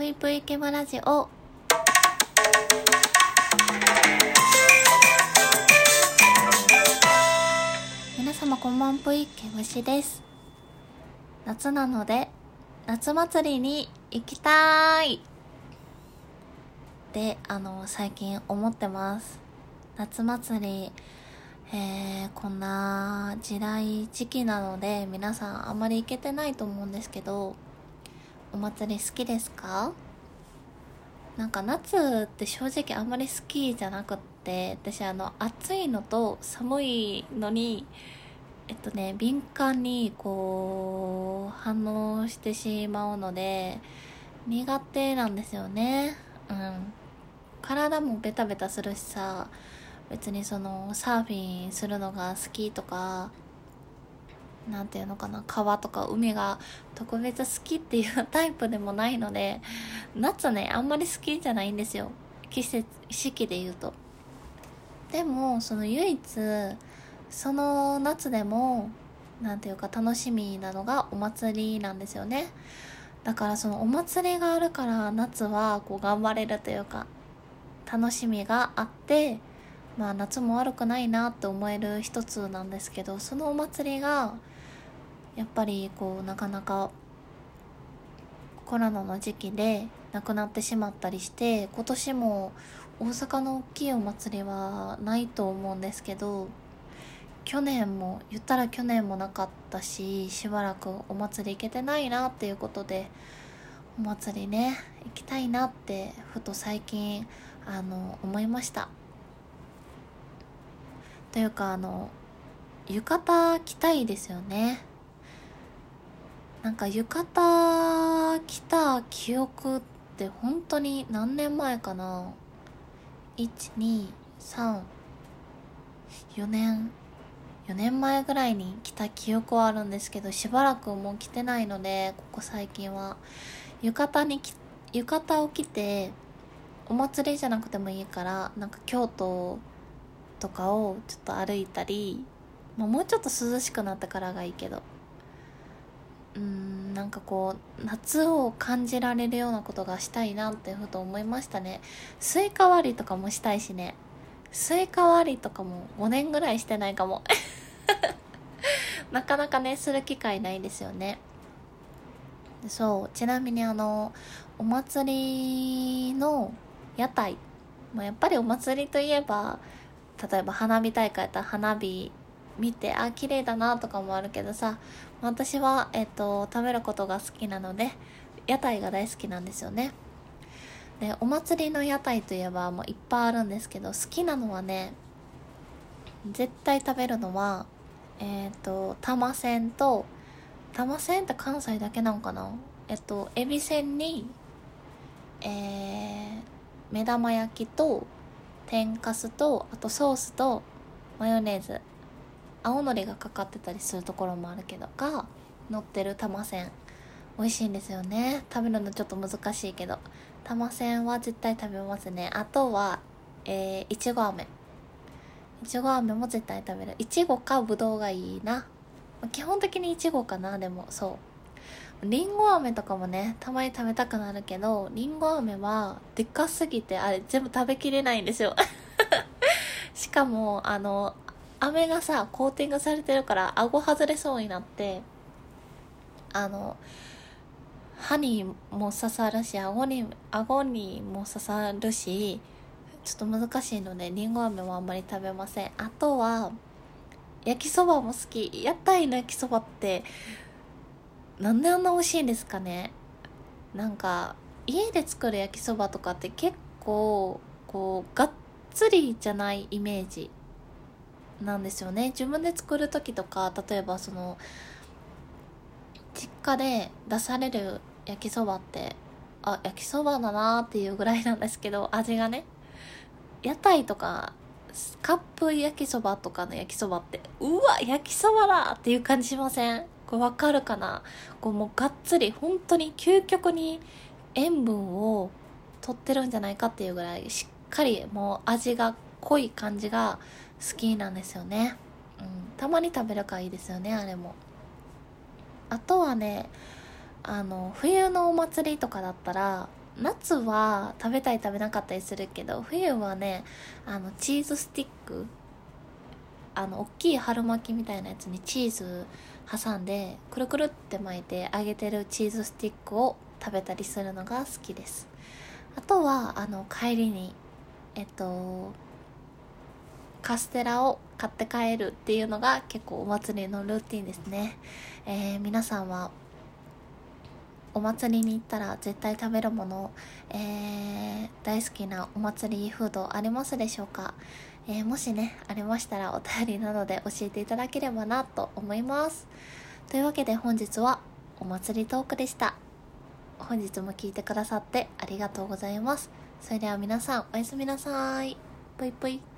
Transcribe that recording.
ぷいぷいけまラジオ。皆様こんばんぷいけむしです。夏なので夏祭りに行きたい。であの最近思ってます。夏祭りえー、こんな時代時期なので皆さんあまり行けてないと思うんですけどお祭り好きですか？なんか夏って正直あんまり好きじゃなくって私あの暑いのと寒いのにえっとね敏感にこう反応してしまうので苦手なんですよね。うん。体もベタベタするしさ別にそのサーフィンするのが好きとかなんていうのかな川とか海が特別好きっていうタイプでもないので夏ねあんまり好きじゃないんですよ。季節四季で言うと。でもその唯一その夏でもなんていうか楽しみなのがお祭りなんですよね。だからそのお祭りがあるから夏はこう頑張れるというか楽しみがあってまあ夏も悪くないなって思える一つなんですけどそのお祭りがやっぱりこうなかなかコロナの時期で亡くなってしまったりして今年も大阪の大きいお祭りはないと思うんですけど去年も言ったら去年もなかったししばらくお祭り行けてないなっていうことでお祭りね行きたいなってふと最近あの思いました。というかあの浴衣着たいですよね。なんか浴衣着た記憶って本当に何年前かな。1234年。4年前ぐらいに着た記憶はあるんですけどしばらくもう着てないのでここ最近は。浴衣に浴衣を着てお祭りじゃなくてもいいからなんか京都とかをちょっと歩いたり、まあ、もうちょっと涼しくなったからがいいけどうんなんかこう夏を感じられるようなことがしたいなってふと思いましたね。スイカ割りとかもしたいしね。スイカ割りとかも5年ぐらいしてないかも。なかなかねする機会ないですよね。そうちなみにあのお祭りの屋台、まあ、やっぱりお祭りといえば例えば花火大会やったら花火見てあ綺麗だなとかもあるけどさ私は、えっと、食べることが好きなので屋台が大好きなんですよね。でお祭りの屋台といえばもういっぱいあるんですけど好きなのはね絶対食べるのはえっ、ー、と玉せんと玉せんって関西だけなのかな？えっとエビせんにえー、目玉焼きと天かすとあとソースとマヨネーズ青のりがかかってたりするところもあるけどが乗ってる玉せん。美味しいんですよね。食べるのちょっと難しいけど玉せんは絶対食べますね。あとはえー、いちご飴。いちご飴も絶対食べる。いちごかぶどうがいいな。基本的にいちごかなでも。そう。りんご飴とかもねたまに食べたくなるけどりんご飴はでかすぎてあれ全部食べきれないんですよ。しかもあの飴がさコーティングされてるから顎外れそうになってあの歯にも刺さるし顎に顎にも刺さるしちょっと難しいのでりんご飴もあんまり食べません。あとは焼きそばも好き。屋台の焼きそばってなんであんな美味しいんですかね？なんか家で作る焼きそばとかって結構こうがっつりじゃないイメージなんですよね。自分で作る時とか例えばその実家で出される焼きそばってあ焼きそばだなっていうぐらいなんですけど味がね屋台とかカップ焼きそばとかの焼きそばってうわ焼きそばだっていう感じしません？これわかるかな。こうもうがっつり本当に究極に塩分を取ってるんじゃないかっていうぐらいしっかりもう味が濃い感じが好きなんですよね、うん、たまに食べるからいいですよね。あれもあとはねあの冬のお祭りとかだったら夏は食べたり食べなかったりするけど冬はねあのチーズスティックあの大きい春巻きみたいなやつにチーズ挟んでくるくるって巻いて揚げてるチーズスティックを食べたりするのが好きです。あとはあの帰りにえっとカステラを買って帰るっていうのが結構お祭りのルーティンですね、えー、皆さんはお祭りに行ったら絶対食べるもの、えー、大好きなお祭りフードありますでしょうか、えー、もしねありましたらお便りなどで教えていただければなと思います。というわけで本日はお祭りトークでした。本日も聞いてくださってありがとうございます。それでは皆さんおやすみなさい。ぽいぽい。